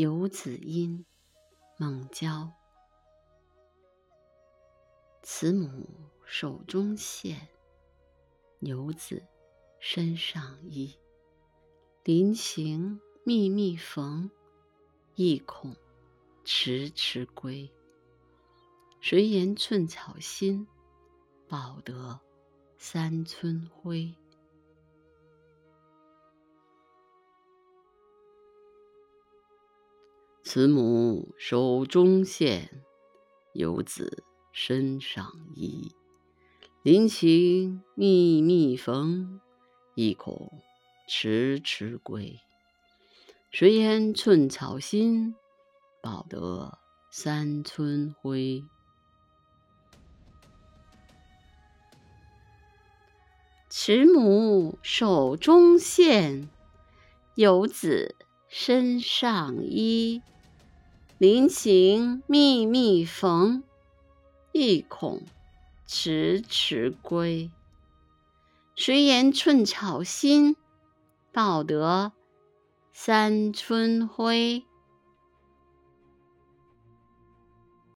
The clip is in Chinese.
游子吟》孟郊。慈母手中线，游子身上衣。临行密密缝，意恐迟迟归。谁言寸草心，报得三春晖。慈母手中线，游子身上衣。临行密密缝，意恐迟迟归。谁言寸草心，报得三春晖。慈母手中线，游子身上衣。临行密密缝，意恐迟迟归。谁言寸草心，报得三春晖。